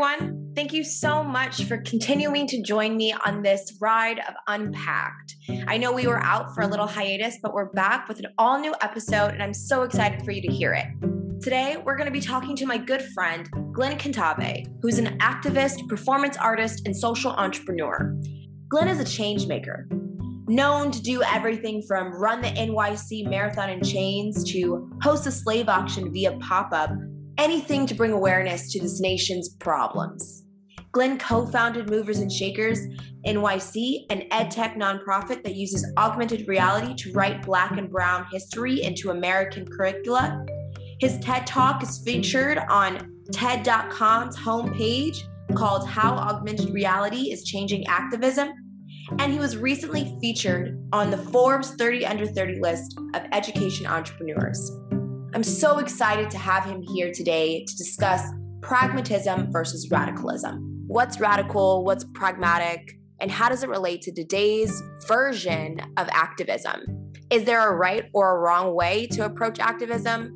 everyone. Thank you so much for continuing to join me on this ride of Unpacked. I know we were out for a little hiatus, but we're back with an all new episode, and I'm so excited for you to hear it. Today, we're going to be talking to my good friend, Glenn Cantave, who's an activist, performance artist, and social entrepreneur. Glenn is a change maker, known to do everything from run the NYC Marathon in Chains to host a slave auction via pop up anything to bring awareness to this nation's problems. Glenn co founded Movers and Shakers NYC, an edtech nonprofit that uses augmented reality to write Black and Brown history into American curricula. His TED Talk is featured on TED.com's homepage called How Augmented Reality is Changing Activism. And he was recently featured on the Forbes 30 Under 30 list of education entrepreneurs. I'm so excited to have him here today to discuss pragmatism versus radicalism. What's radical, what's pragmatic, and how does it relate to today's version of activism? Is there a right or a wrong way to approach activism?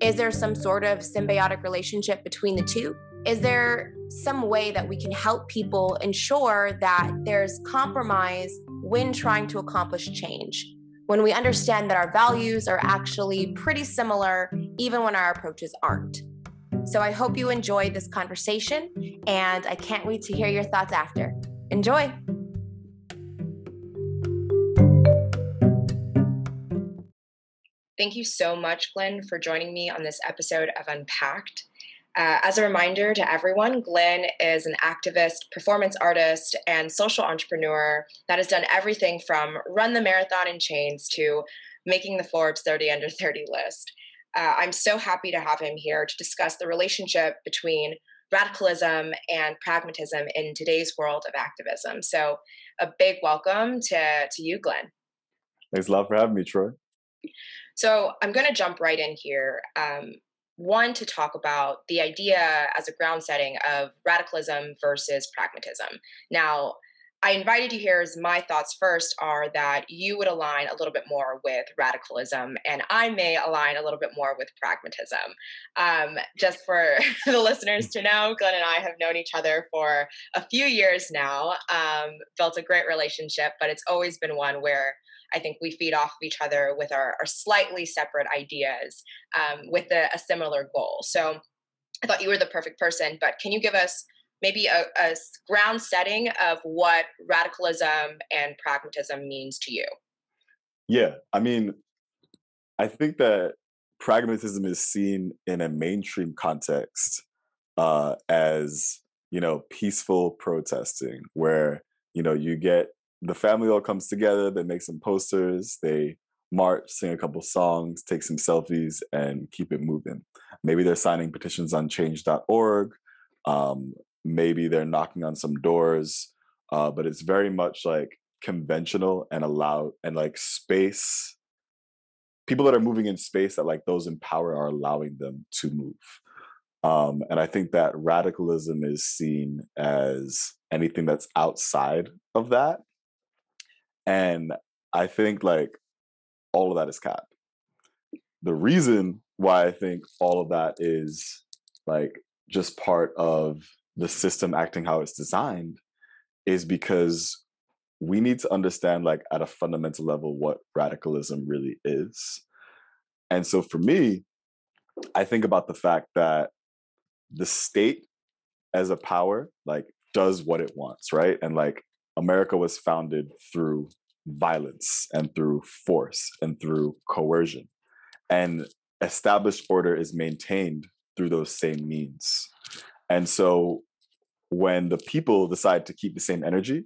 Is there some sort of symbiotic relationship between the two? Is there some way that we can help people ensure that there's compromise when trying to accomplish change? When we understand that our values are actually pretty similar, even when our approaches aren't. So I hope you enjoy this conversation, and I can't wait to hear your thoughts after. Enjoy! Thank you so much, Glenn, for joining me on this episode of Unpacked. Uh, as a reminder to everyone, Glenn is an activist, performance artist, and social entrepreneur that has done everything from run the marathon in chains to making the Forbes 30 under 30 list. Uh, I'm so happy to have him here to discuss the relationship between radicalism and pragmatism in today's world of activism. So, a big welcome to, to you, Glenn. Thanks a lot for having me, Troy. So, I'm going to jump right in here. Um, one to talk about the idea as a ground setting of radicalism versus pragmatism. Now, I invited you here as my thoughts first are that you would align a little bit more with radicalism, and I may align a little bit more with pragmatism. Um, just for the listeners to know, Glenn and I have known each other for a few years now, um, built a great relationship, but it's always been one where I think we feed off of each other with our, our slightly separate ideas um, with a, a, similar goal. So I thought you were the perfect person, but can you give us maybe a, a ground setting of what radicalism and pragmatism means to you? Yeah, I mean, I think that pragmatism is seen in a mainstream context uh, as you know peaceful protesting, where you know you get the family all comes together. They make some posters. They march, sing a couple songs, take some selfies, and keep it moving. Maybe they're signing petitions on change.org. Um, maybe they're knocking on some doors. Uh, but it's very much like conventional and allowed and like space. People that are moving in space that like those in power are allowing them to move. Um, and I think that radicalism is seen as anything that's outside of that and I think like all of that is cap. The reason why I think all of that is like just part of the system acting how it's designed is because we need to understand like at a fundamental level what radicalism really is. And so for me, I think about the fact that the state as a power like does what it wants, right? And like America was founded through violence and through force and through coercion. And established order is maintained through those same means. And so when the people decide to keep the same energy,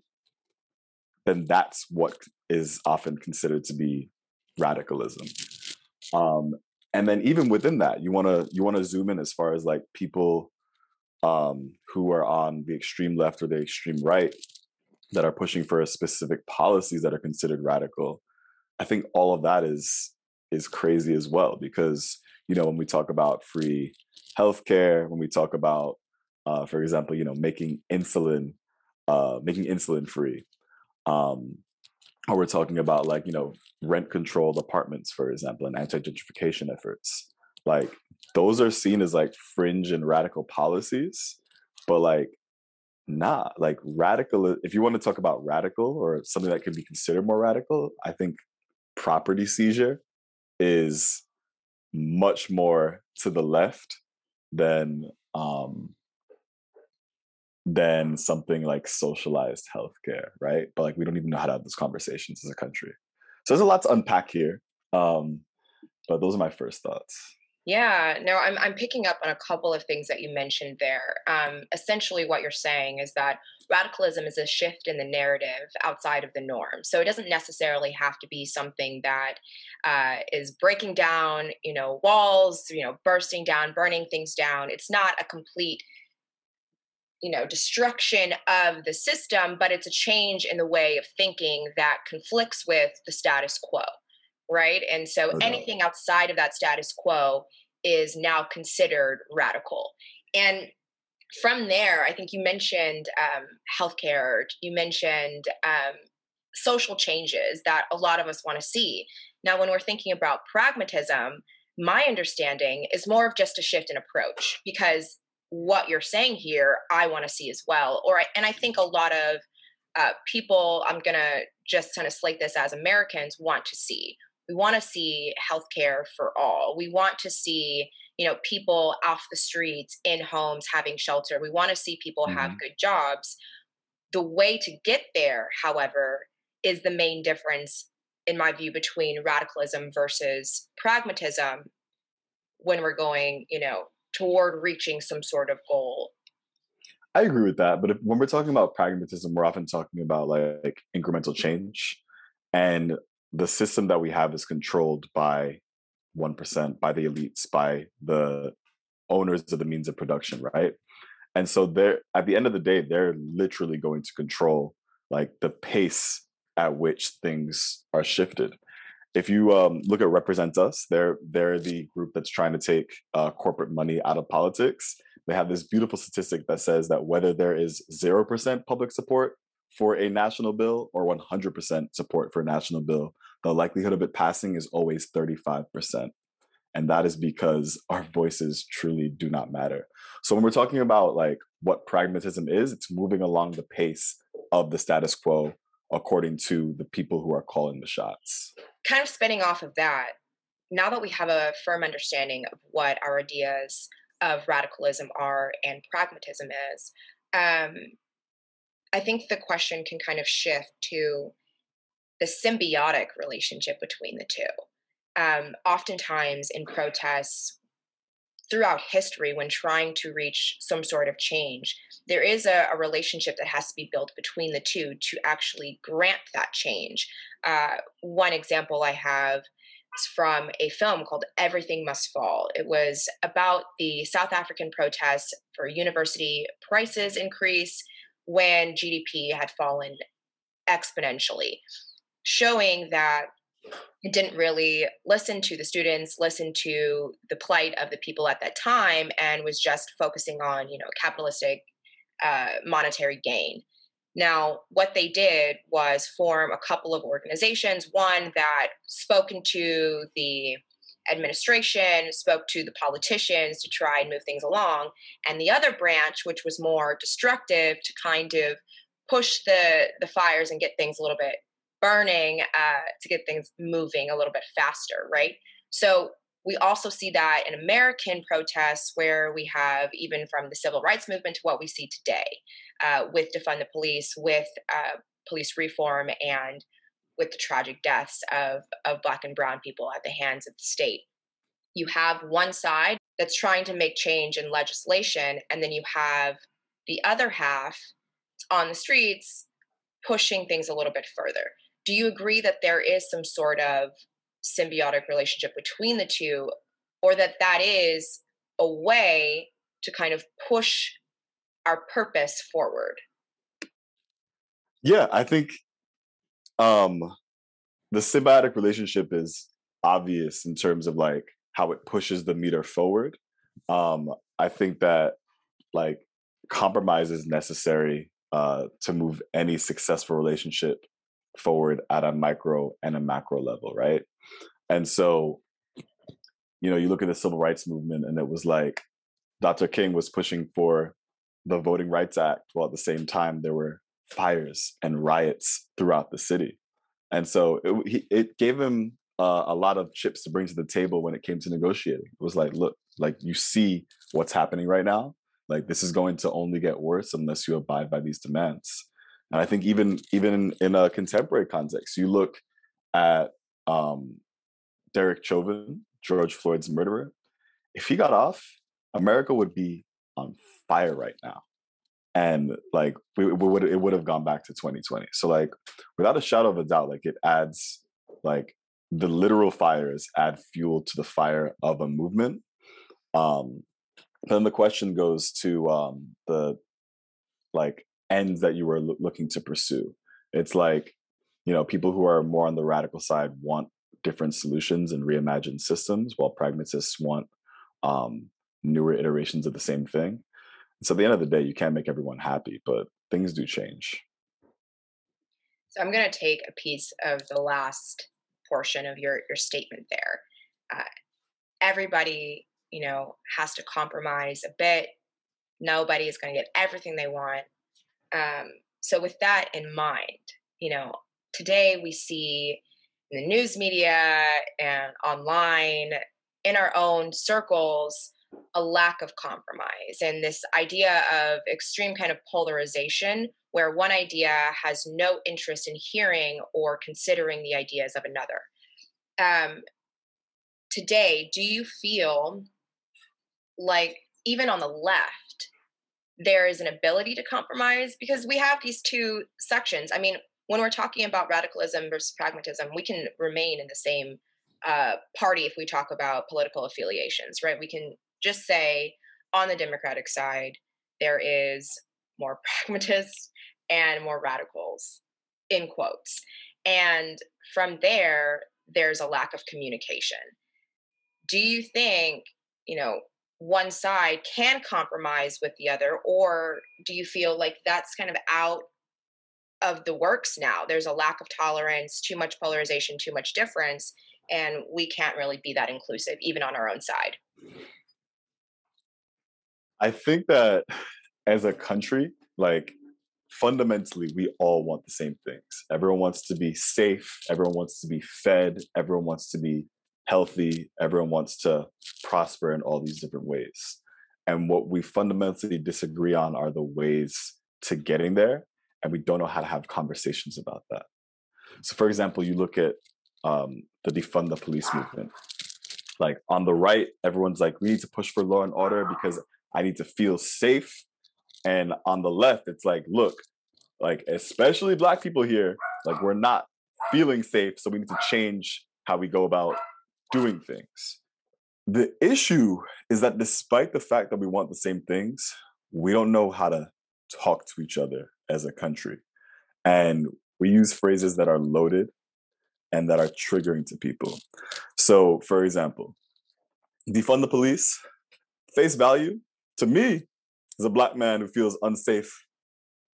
then that's what is often considered to be radicalism. Um, and then even within that, you want to you want to zoom in as far as like people um, who are on the extreme left or the extreme right that are pushing for specific policies that are considered radical i think all of that is is crazy as well because you know when we talk about free healthcare when we talk about uh, for example you know making insulin uh, making insulin free um, or we're talking about like you know rent controlled apartments for example and anti-gentrification efforts like those are seen as like fringe and radical policies but like nah like radical if you want to talk about radical or something that could be considered more radical i think property seizure is much more to the left than um than something like socialized healthcare right? But like we don't even know how to have those conversations as a country. So there's a lot to unpack here um but those are my first thoughts yeah, no, I'm I'm picking up on a couple of things that you mentioned there. Um, essentially, what you're saying is that radicalism is a shift in the narrative outside of the norm. So it doesn't necessarily have to be something that uh, is breaking down, you know, walls, you know, bursting down, burning things down. It's not a complete you know destruction of the system but it's a change in the way of thinking that conflicts with the status quo right? And so anything outside of that status quo is now considered radical. And from there, I think you mentioned um, healthcare, you mentioned um, social changes that a lot of us want to see. Now, when we're thinking about pragmatism, my understanding is more of just a shift in approach because what you're saying here, I want to see as well. Or, I, and I think a lot of uh, people, I'm going to just kind of slate this as Americans, want to see we want to see healthcare for all. We want to see, you know, people off the streets in homes having shelter. We want to see people mm-hmm. have good jobs. The way to get there, however, is the main difference in my view between radicalism versus pragmatism when we're going, you know, toward reaching some sort of goal. I agree with that, but if, when we're talking about pragmatism, we're often talking about like incremental change. And the system that we have is controlled by 1% by the elites by the owners of the means of production right? And so they're at the end of the day they're literally going to control like the pace at which things are shifted. If you um, look at RepresentUs they're they're the group that's trying to take uh, corporate money out of politics. They have this beautiful statistic that says that whether there is 0% public support for a national bill or 100% support for a national bill, the likelihood of it passing is always 35%. And that is because our voices truly do not matter. So when we're talking about like what pragmatism is, it's moving along the pace of the status quo according to the people who are calling the shots. Kind of spinning off of that, now that we have a firm understanding of what our ideas of radicalism are and pragmatism is, um, I think the question can kind of shift to the symbiotic relationship between the two. Um, oftentimes in protests throughout history, when trying to reach some sort of change, there is a, a relationship that has to be built between the two to actually grant that change. Uh, one example I have is from a film called Everything Must Fall. It was about the South African protests for university prices increase when GDP had fallen exponentially, showing that it didn't really listen to the students, listen to the plight of the people at that time, and was just focusing on, you know, capitalistic uh, monetary gain. Now, what they did was form a couple of organizations. One that spoke into the administration, spoke to the politicians to try and move things along, and the other branch, which was more destructive, to kind of push the the fires and get things a little bit burning, uh, to get things moving a little bit faster, right? So we also see that in American protests, where we have even from the civil rights movement to what we see today, uh, with defund the police, with uh, police reform, and with the tragic deaths of, of Black and Brown people at the hands of the state. You have one side that's trying to make change in legislation, and then you have the other half on the streets pushing things a little bit further. Do you agree that there is some sort of symbiotic relationship between the two, or that that is a way to kind of push our purpose forward? Yeah, I think um the symbiotic relationship is obvious in terms of like how it pushes the meter forward. Um i think that like compromise is necessary uh to move any successful relationship forward at a micro and a macro level right? And so you know you look at the civil rights movement and it was like dr king was pushing for the Voting Rights Act, while at the same time there were fires and riots throughout the city. And so it, it gave him uh, a lot of chips to bring to the table when it came to negotiating. It was like, look, like you see what's happening right now. Like this is going to only get worse unless you abide by these demands. And I think even even in a contemporary context, you look at um, Derek Chauvin, George Floyd's murderer. If he got off, America would be on fire right now and like we, we would it would have gone back to 2020 so like without a shadow of a doubt like it adds like the literal fires add fuel to the fire of a movement. Um then the question goes to um the like ends that you were lo- looking to pursue. It's like you know people who are more on the radical side want different solutions and reimagined systems while pragmatists want um newer iterations of the same thing so at the end of the day, you can't make everyone happy, but things do change. So I'm going to take a piece of the last portion of your your statement there. Uh, everybody, you know, has to compromise a bit. Nobody is going to get everything they want. Um, so with that in mind, you know, today we see in the news media and online in our own circles a lack of compromise and this idea of extreme kind of polarization where one idea has no interest in hearing or considering the ideas of another. Um, today, do you feel like even on the left, there is an ability to compromise? Because we have these two sections. I mean, when we're talking about radicalism versus pragmatism, we can remain in the same uh, party if we talk about political affiliations, right? We can just say on the Democratic side, there is more pragmatists and more radicals, in quotes. And from there, there's a lack of communication. Do you think, you know, one side can compromise with the other, or do you feel like that's kind of out of the works now? There's a lack of tolerance, too much polarization, too much difference, and we can't really be that inclusive, even on our own side. I think that as a country, like fundamentally, we all want the same things. Everyone wants to be safe. Everyone wants to be fed. Everyone wants to be healthy. Everyone wants to prosper in all these different ways. And what we fundamentally disagree on are the ways to getting there. And we don't know how to have conversations about that. So, for example, you look at um, the defund the police movement. Like on the right, everyone's like, we need to push for law and order because I need to feel safe. And on the left, it's like, look, like especially black people here, like we're not feeling safe, so we need to change how we go about doing things. The issue is that despite the fact that we want the same things, we don't know how to talk to each other as a country. And we use phrases that are loaded and that are triggering to people. So, for example, defund the police, face value, to me, as a black man who feels unsafe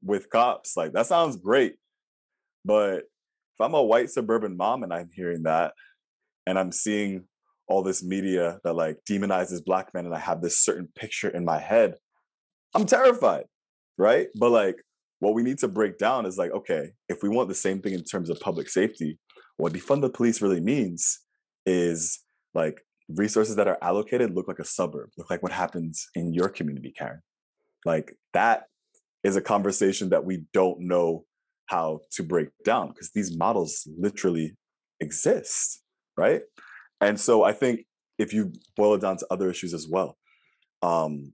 with cops, like that sounds great. But if I'm a white suburban mom and I'm hearing that, and I'm seeing all this media that like demonizes black men, and I have this certain picture in my head, I'm terrified, right? But like, what we need to break down is like, okay, if we want the same thing in terms of public safety, what defund the police really means is like resources that are allocated look like a suburb, look like what happens in your community, Karen. Like that is a conversation that we don't know how to break down because these models literally exist, right? And so I think if you boil it down to other issues as well, um,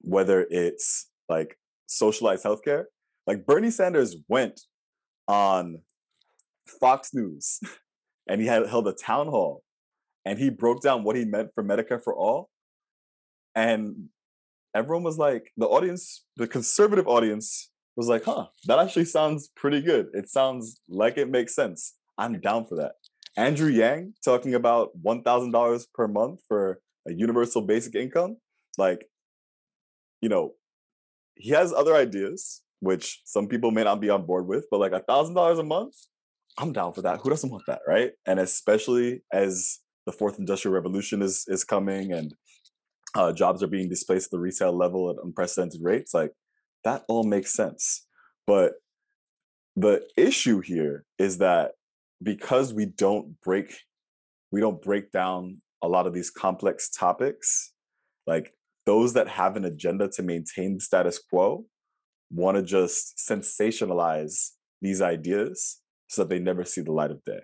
whether it's like socialized healthcare, like Bernie Sanders went on Fox News and he had held a town hall and he broke down what he meant for Medicare for all. And everyone was like, the audience, the conservative audience was like, huh, that actually sounds pretty good. It sounds like it makes sense. I'm down for that. Andrew Yang talking about $1,000 per month for a universal basic income. Like, you know, he has other ideas, which some people may not be on board with, but like $1,000 a month, I'm down for that. Who doesn't want that, right? And especially as the fourth industrial revolution is is coming and uh, jobs are being displaced at the retail level at unprecedented rates. Like that all makes sense. But the issue here is that because we don't break we don't break down a lot of these complex topics like those that have an agenda to maintain the status quo want to just sensationalize these ideas so that they never see the light of day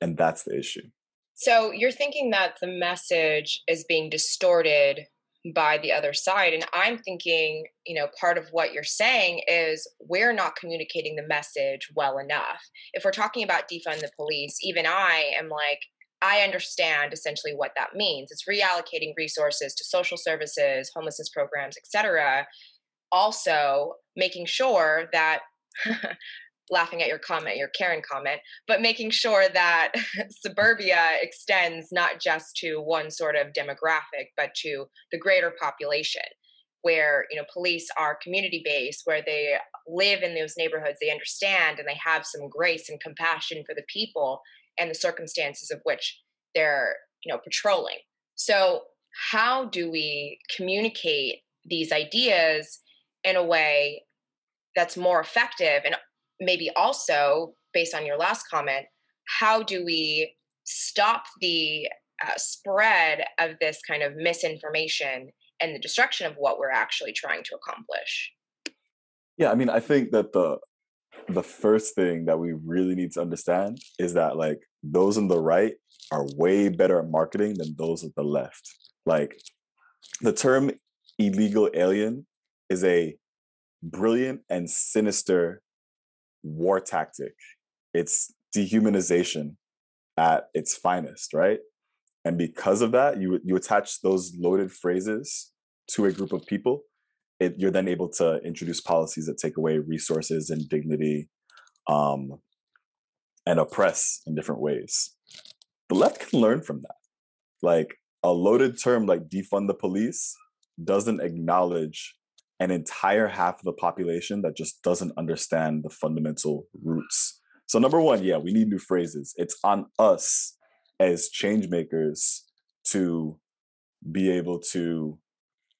and that's the issue so you're thinking that the message is being distorted by the other side. And I'm thinking, you know, part of what you're saying is we're not communicating the message well enough. If we're talking about defund the police, even I am like, I understand essentially what that means. It's reallocating resources to social services, homelessness programs, etc. Also, making sure that laughing at your comment, your Karen comment, but making sure that suburbia extends not just to one sort of demographic, but to the greater population where you know police are community based where they live in those neighborhoods they understand and they have some grace and compassion for the people and the circumstances of which they're you know patrolling. So how do we communicate these ideas in a way that's more effective and maybe also based on your last comment how do we stop the uh, spread of this kind of misinformation and the destruction of what we're actually trying to accomplish? Yeah i mean i think that the the first thing that we really need to understand is that like those on the right are way better at marketing than those at the left. Like the term illegal alien is a brilliant and sinister war tactic. It's dehumanization at its finest, right? And because of that, you you attach those loaded phrases to a group of people. It, you're then able to introduce policies that take away resources and dignity, um, and oppress in different ways. The left can learn from that. Like a loaded term like defund the police doesn't acknowledge an entire half of the population that just doesn't understand the fundamental roots. So, number one, yeah, we need new phrases. It's on us as change makers to be able to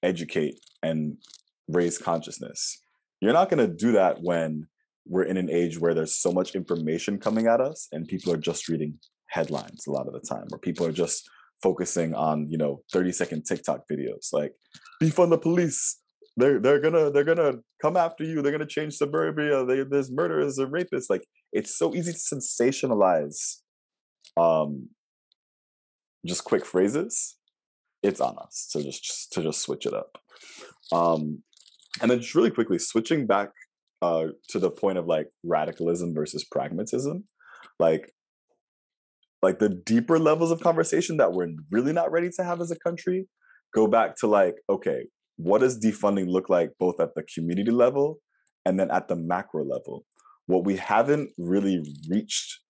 educate and raise consciousness. You're not going to do that when we're in an age where there's so much information coming at us and people are just reading headlines a lot of the time, or people are just focusing on, you know, 30 second TikTok videos like defund the police, they're they're gonna they're gonna come after you. They're gonna change suburbia. They, there's murderers and rapists. Like it's so easy to sensationalize, um, just quick phrases. It's on us to just, just to just switch it up, um, and then just really quickly switching back uh, to the point of like radicalism versus pragmatism, like like the deeper levels of conversation that we're really not ready to have as a country go back to like okay what does defunding look like both at the community level and then at the macro level? What we haven't really reached,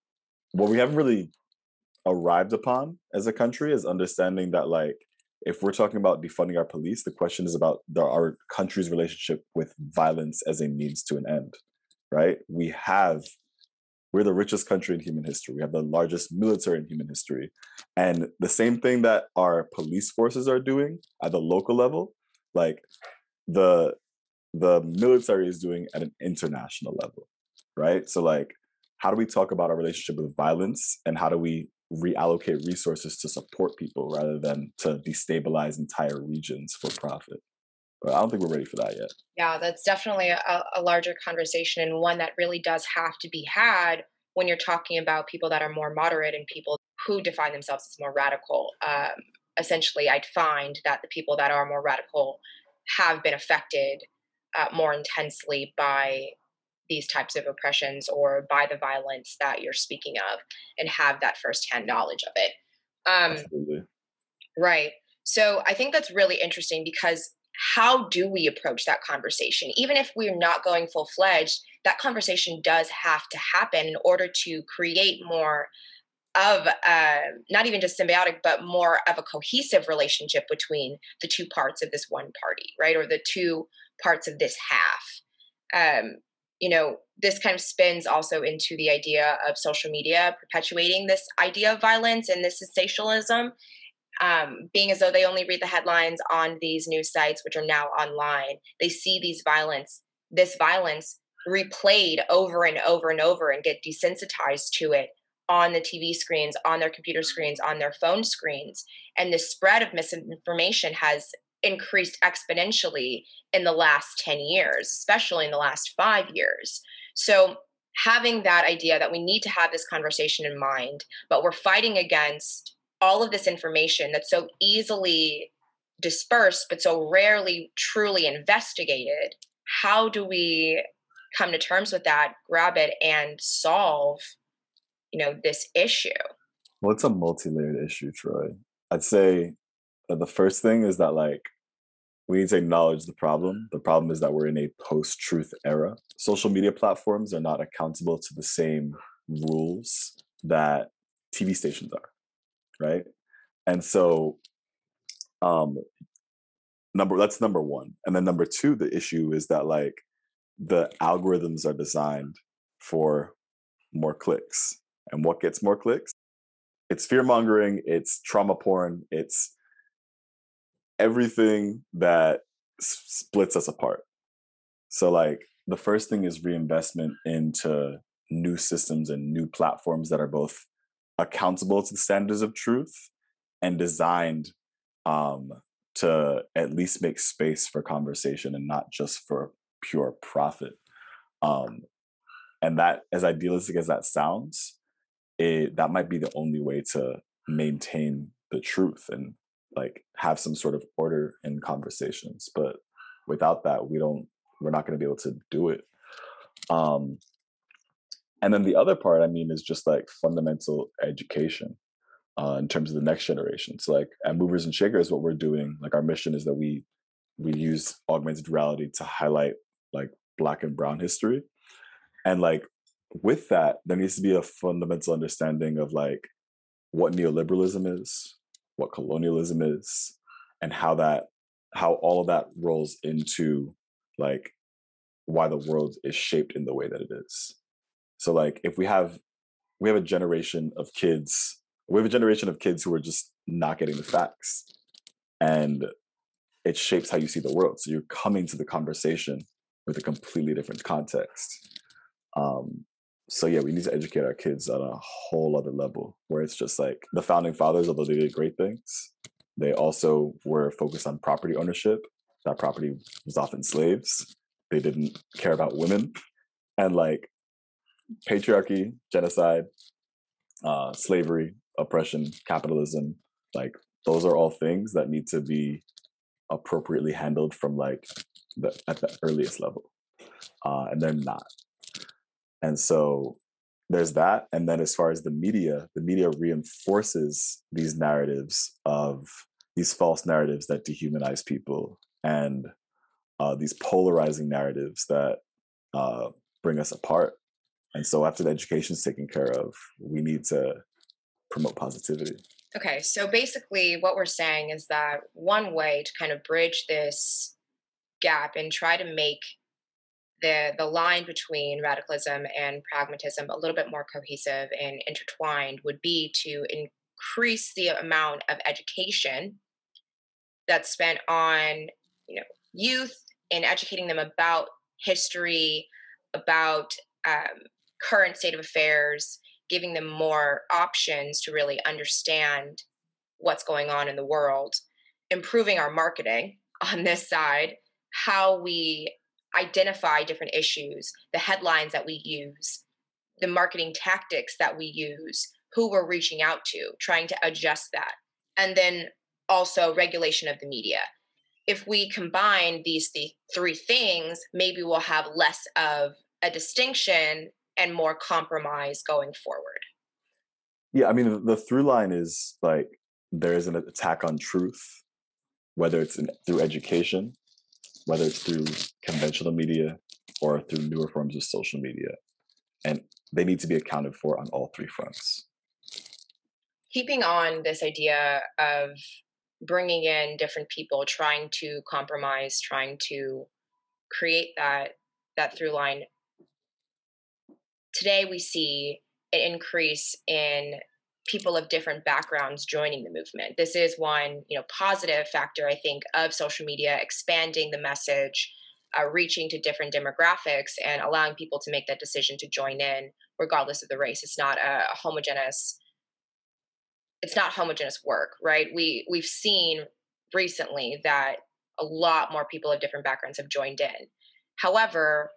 what we haven't really arrived upon as a country is understanding that like if we're talking about defunding our police, the question is about the, our country's relationship with violence as a means to an end, right? We have, we're the richest country in human history. We have the largest military in human history. And the same thing that our police forces are doing at the local level, like the the military is doing at an international level right? So like how do we talk about our relationship with violence and how do we reallocate resources to support people rather than to destabilize entire regions for profit? But i don't think we're ready for that yet. Yeah that's definitely a, a larger conversation and one that really does have to be had when you're talking about people that are more moderate and people who define themselves as more radical um, essentially I'd find that the people that are more radical have been affected uh, more intensely by these types of oppressions or by the violence that you're speaking of and have that firsthand knowledge of it. Um, Absolutely. Right. So I think that's really interesting because how do we approach that conversation? Even if we're not going full fledged, that conversation does have to happen in order to create more of uh, not even just symbiotic, but more of a cohesive relationship between the two parts of this one party, right? Or the two parts of this half. Um, you know, this kind of spins also into the idea of social media perpetuating this idea of violence and this sensationalism. um, being as though they only read the headlines on these news sites, which are now online. They see these violence, this violence replayed over and over and over and get desensitized to it on the TV screens, on their computer screens, on their phone screens. And the spread of misinformation has increased exponentially in the last 10 years, especially in the last five years. So, having that idea that we need to have this conversation in mind, but we're fighting against all of this information that's so easily dispersed, but so rarely truly investigated. How do we come to terms with that, grab it, and solve, you know, this issue? Well, it's a multi-layered issue, Troy. I'd say the first thing is that like we need to acknowledge the problem. The problem is that we're in a post truth era. Social media platforms are not accountable to the same rules that TV stations are, right? And so, um, number that's number one. And then number two, the issue is that like the algorithms are designed for more clicks. And what gets more clicks? It's fear mongering, it's trauma porn, it's everything that s- splits us apart. So, like, the first thing is reinvestment into new systems and new platforms that are both accountable to the standards of truth and designed um, to at least make space for conversation and not just for pure profit. Um, and that, as idealistic as that sounds, it that might be the only way to maintain the truth and like have some sort of order in conversations but without that we don't we're not going to be able to do it. Um and then the other part i mean is just like fundamental education uh in terms of the next generation. So like at movers and shakers what we're doing like our mission is that we we use augmented reality to highlight like black and brown history. And like with that there needs to be a fundamental understanding of like what neoliberalism is what colonialism is and how that how all of that rolls into like why the world is shaped in the way that it is. So like if we have we have a generation of kids we have a generation of kids who are just not getting the facts and it shapes how you see the world. So you're coming to the conversation with a completely different context. Um so yeah, we need to educate our kids on a whole other level where it's just like the founding fathers, although they did great things, they also were focused on property ownership. That property was often slaves. They didn't care about women and like patriarchy, genocide, uh, slavery, oppression, capitalism. Like those are all things that need to be appropriately handled from like the at the earliest level, uh, and they're not. And so there's that. And then as far as the media, the media reinforces these narratives of these false narratives that dehumanize people and uh, these polarizing narratives that uh, bring us apart. And so after the education is taken care of, we need to promote positivity. Okay, so basically, what we're saying is that one way to kind of bridge this gap and try to make the the line between radicalism and pragmatism a little bit more cohesive and intertwined would be to increase the amount of education that's spent on you know youth and educating them about history about um, current state of affairs giving them more options to really understand what's going on in the world improving our marketing on this side how we identify different issues, the headlines that we use, the marketing tactics that we use, who we're reaching out to, trying to adjust that. And then also regulation of the media. If we combine these th- three things, maybe we'll have less of a distinction and more compromise going forward. Yeah, I mean, the through line is like there is an attack on truth, whether it's in, through education, whether it's through conventional media or through newer forms of social media. And they need to be accounted for on all three fronts. Keeping on this idea of bringing in different people, trying to compromise, trying to create that that through line. Today we see an increase in people of different backgrounds joining the movement. This is one, you know, positive factor I think of social media expanding the message, uh, reaching to different demographics, and allowing people to make that decision to join in, regardless of the race. It's not a homogeneous. It's not homogeneous work, right? We we've seen recently that a lot more people of different backgrounds have joined in. However,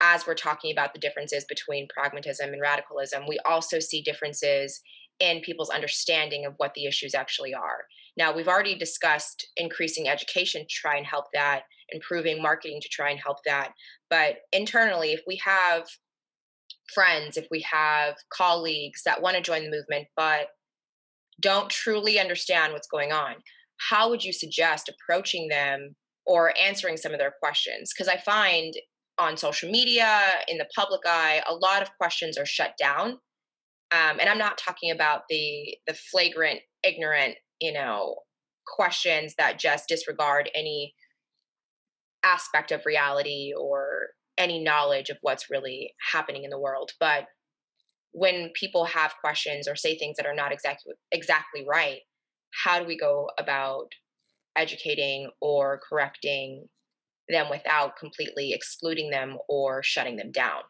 as we're talking about the differences between pragmatism and radicalism, we also see differences in people's understanding of what the issues actually are. Now, we've already discussed increasing education to try and help that, improving marketing to try and help that. But internally, if we have friends, if we have colleagues that want to join the movement, but don't truly understand what's going on, how would you suggest approaching them or answering some of their questions? Because I find on social media, in the public eye, a lot of questions are shut down um, and i'm not talking about the the flagrant ignorant you know questions that just disregard any aspect of reality or any knowledge of what's really happening in the world. But when people have questions or say things that are not exactly exactly right how do we go about educating or correcting them without completely excluding them or shutting them down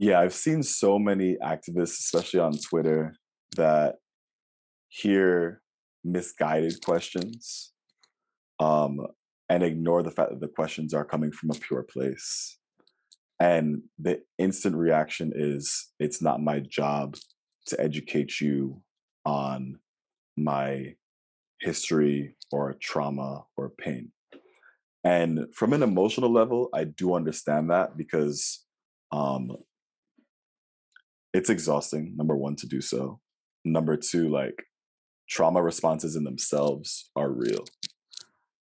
yeah, I've seen so many activists, especially on Twitter, that hear misguided questions um, and ignore the fact that the questions are coming from a pure place. And the instant reaction is it's not my job to educate you on my history or trauma or pain. And from an emotional level, I do understand that because um, it's exhausting number one to do so. Number two like trauma responses in themselves are real.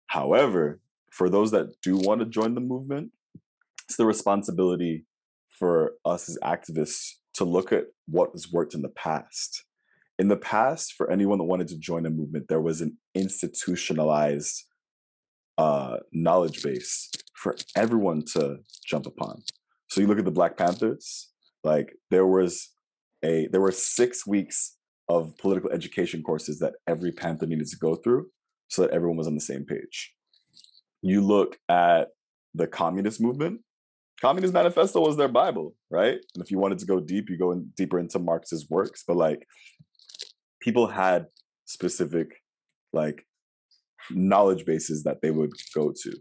However for those that do want to join the movement it's the responsibility for us as activists to look at what has worked in the past. In the past for anyone that wanted to join a movement there was an institutionalized uh, knowledge base for everyone to jump upon. So you look at the black panthers like there was a there were six weeks of political education courses that every Panther needed to go through so that everyone was on the same page. You look at the communist movement, Communist Manifesto was their Bible, right? And if you wanted to go deep, you go in deeper into Marx's works. But like people had specific like knowledge bases that they would go to.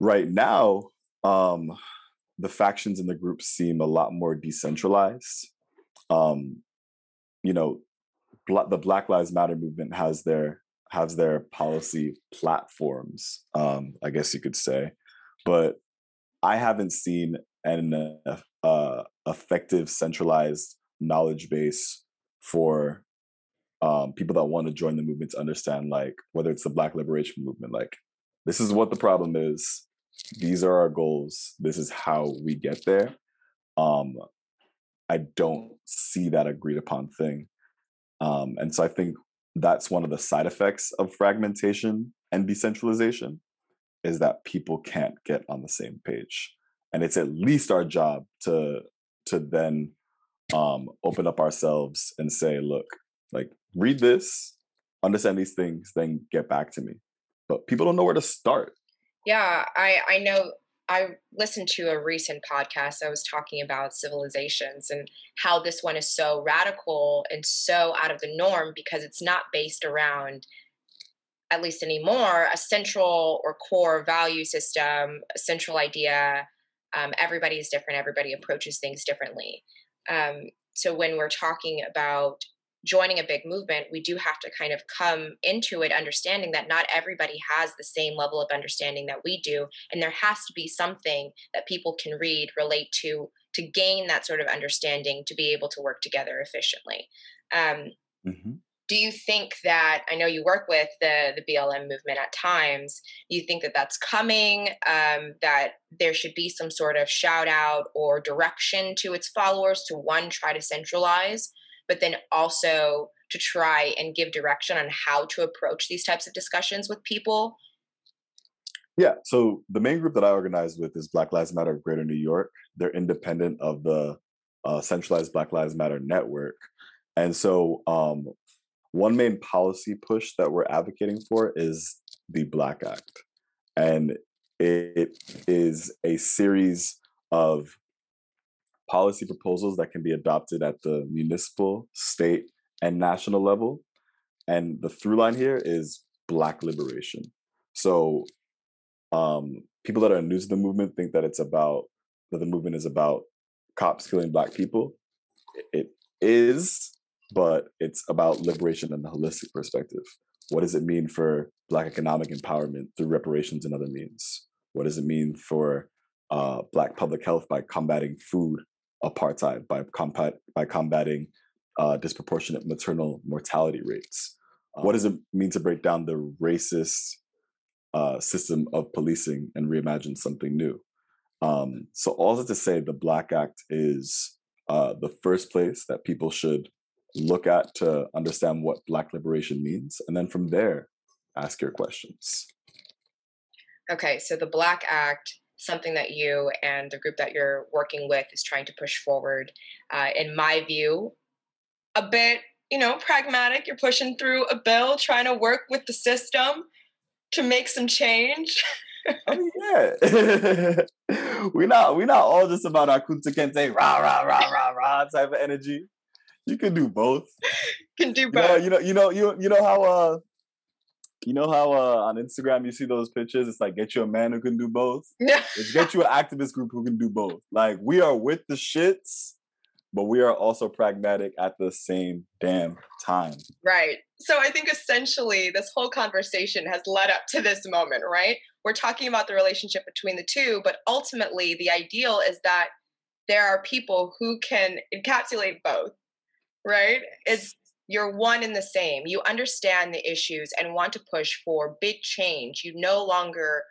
Right now, um, the factions in the group seem a lot more decentralized. Um, you know, bl- the Black Lives Matter movement has their has their policy platforms, um, I guess you could say, but I haven't seen an uh, effective centralized knowledge base for um, people that want to join the movement to understand, like whether it's the Black Liberation Movement, like this is what the problem is these are our goals this is how we get there um i don't see that agreed upon thing um and so i think that's one of the side effects of fragmentation and decentralization is that people can't get on the same page and it's at least our job to to then um open up ourselves and say look like read this understand these things then get back to me. But people don't know where to start yeah, I I know I listened to a recent podcast I was talking about civilizations and how this one is so radical and so out of the norm because it's not based around at least anymore a central or core value system, a central idea. Um, everybody is different. Everybody approaches things differently. Um, so when we're talking about joining a big movement, we do have to kind of come into it understanding that not everybody has the same level of understanding that we do. And there has to be something that people can read, relate to, to gain that sort of understanding to be able to work together efficiently. Um, mm-hmm. Do you think that I know you work with the the BLM movement at times? Do you think that that's coming? Um, that there should be some sort of shout out or direction to its followers to one try to centralize but then also to try and give direction on how to approach these types of discussions with people? Yeah, so the main group that I organize with is Black Lives Matter of Greater New York. They're independent of the uh, centralized Black Lives Matter network. And so, um, one main policy push that we're advocating for is the Black Act. And it is a series of policy proposals that can be adopted at the municipal, state, and national level. And the through line here is Black liberation. So, um, people that are new to the movement think that it's about that the movement is about cops killing Black people. It is, but it's about liberation and the holistic perspective. What does it mean for Black economic empowerment through reparations and other means? What does it mean for uh, Black public health by combating food apartheid, by, combat, by combating uh, disproportionate maternal mortality rates? Um, what does it mean to break down the racist uh, system of policing and reimagine something new? Um, so, all that to say, the Black Act is uh, the first place that people should look at to understand what Black liberation means. And then from there, ask your questions. Okay, so the Black Act, something that you and the group that you're working with is trying to push forward. Uh, in my view, a bit, you know, pragmatic. You're pushing through a bill, trying to work with the system to make some change. I mean, yeah. we not we not all just about our Kunta Kinte rah rah rah rah rah type of energy. You can do both. Can do both. You know, you know, you know, you you know how uh you know how uh, on Instagram you see those pictures? It's like get you a man who can do both. Yeah. It's get you an activist group who can do both. Like we are with the shits, but we are also pragmatic at the same damn time. Right. So I think essentially this whole conversation has led up to this moment, right? We're talking about the relationship between the two, but ultimately the ideal is that there are people who can encapsulate both right? It's you're one and the same. You understand the issues and want to push for big change. You no longer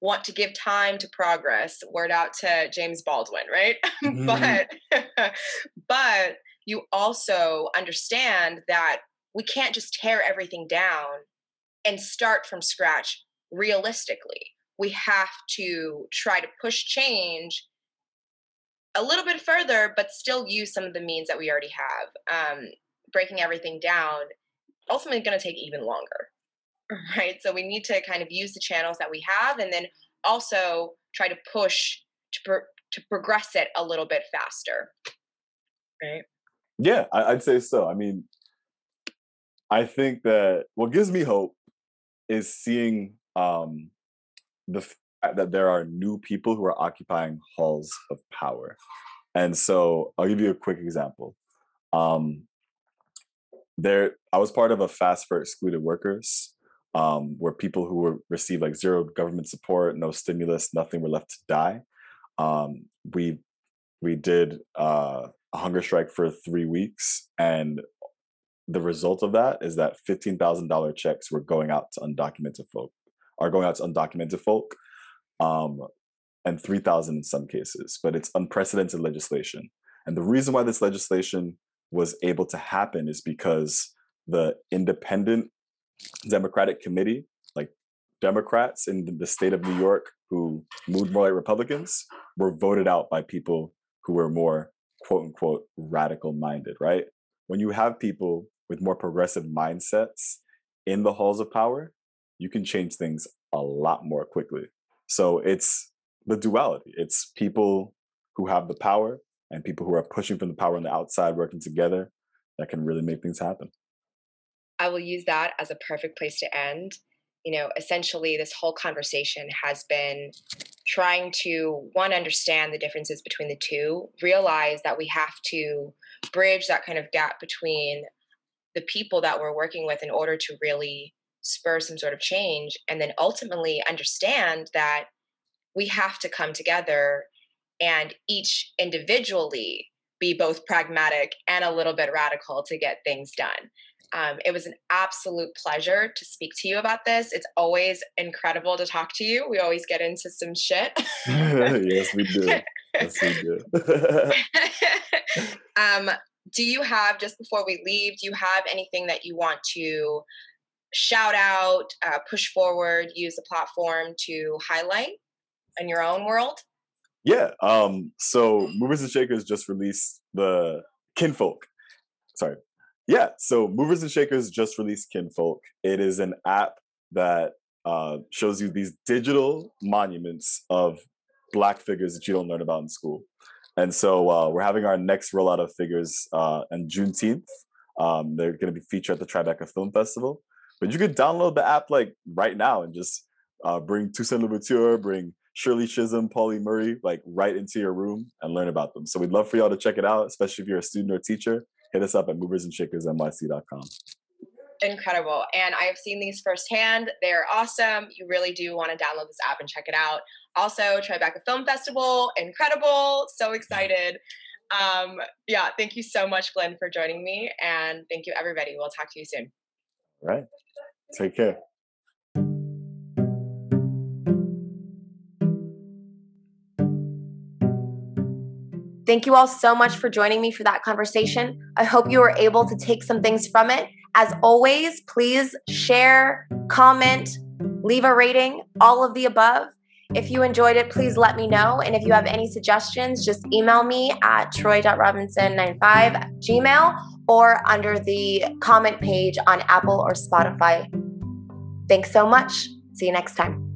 want to give time to progress. Word out to James Baldwin, right? Mm-hmm. but but you also understand that we can't just tear everything down and start from scratch realistically. We have to try to push change a little bit further, but still use some of the means that we already have. Um, breaking everything down, ultimately going to take even longer, right? So we need to kind of use the channels that we have, and then also try to push to pro- to progress it a little bit faster, right? Yeah, I- I'd say so. I mean, I think that what gives me hope is seeing um, the fact that there are new people who are occupying halls of power. And so I'll give you a quick example. Um, there, I was part of a fast for excluded workers, um, where people who were received like zero government support, no stimulus, nothing were left to die. Um, we we did uh, a hunger strike for three weeks, and the result of that is that fifteen thousand dollar checks were going out to undocumented folk, are going out to undocumented folk, um, and 3,000 in some cases, but it's unprecedented legislation. And the reason why this legislation was able to happen is because the independent Democratic Committee, like Democrats in the state of New York who moved more like Republicans, were voted out by people who were more quote unquote radical minded, right? When you have people with more progressive mindsets in the halls of power, you can change things a lot more quickly. So it's the duality. It's people who have the power and people who are pushing from the power on the outside working together that can really make things happen. I will use that as a perfect place to end. You know, essentially, this whole conversation has been trying to one understand the differences between the two, realize that we have to bridge that kind of gap between the people that we're working with in order to really spur some sort of change and then ultimately understand that we have to come together and each individually be both pragmatic and a little bit radical to get things done. Um, it was an absolute pleasure to speak to you about this. It's always incredible to talk to you. We always get into some shit. yes, we do. Yes, we do. um, do you have, just before we leave, do you have anything that you want to shout out, uh, push forward, use the platform to highlight in your own world? Yeah. Um, so Movers and Shakers just released the Kinfolk. Sorry. Yeah. So Movers and Shakers just released Kinfolk. It is an app that uh, shows you these digital monuments of black figures that you don't learn about in school. And so uh, we're having our next rollout of figures uh, on Juneteenth. Um, they're going to be featured at the Tribeca Film Festival. But you could download the app like right now and just uh, bring Toussaint Louverture, bring Shirley Chisholm, Pauli Murray, like right into your room and learn about them. So we'd love for y'all to check it out, especially if you're a student or teacher. Hit us up at moversandshakersnyc.com. Incredible. And I have seen these firsthand. They're awesome. You really do want to download this app and check it out. Also, Tribeca Film Festival, incredible. So excited. Um, yeah, thank you so much, Glenn, for joining me. And thank you, everybody. We'll talk to you soon. All right. Take care. Thank you all so much for joining me for that conversation. I hope you were able to take some things from it. As always, please share, comment, leave a rating, all of the above. If you enjoyed it, please let me know. And if you have any suggestions, just email me at troy.robinson95 gmail or under the comment page on Apple or Spotify. Thanks so much. See you next time.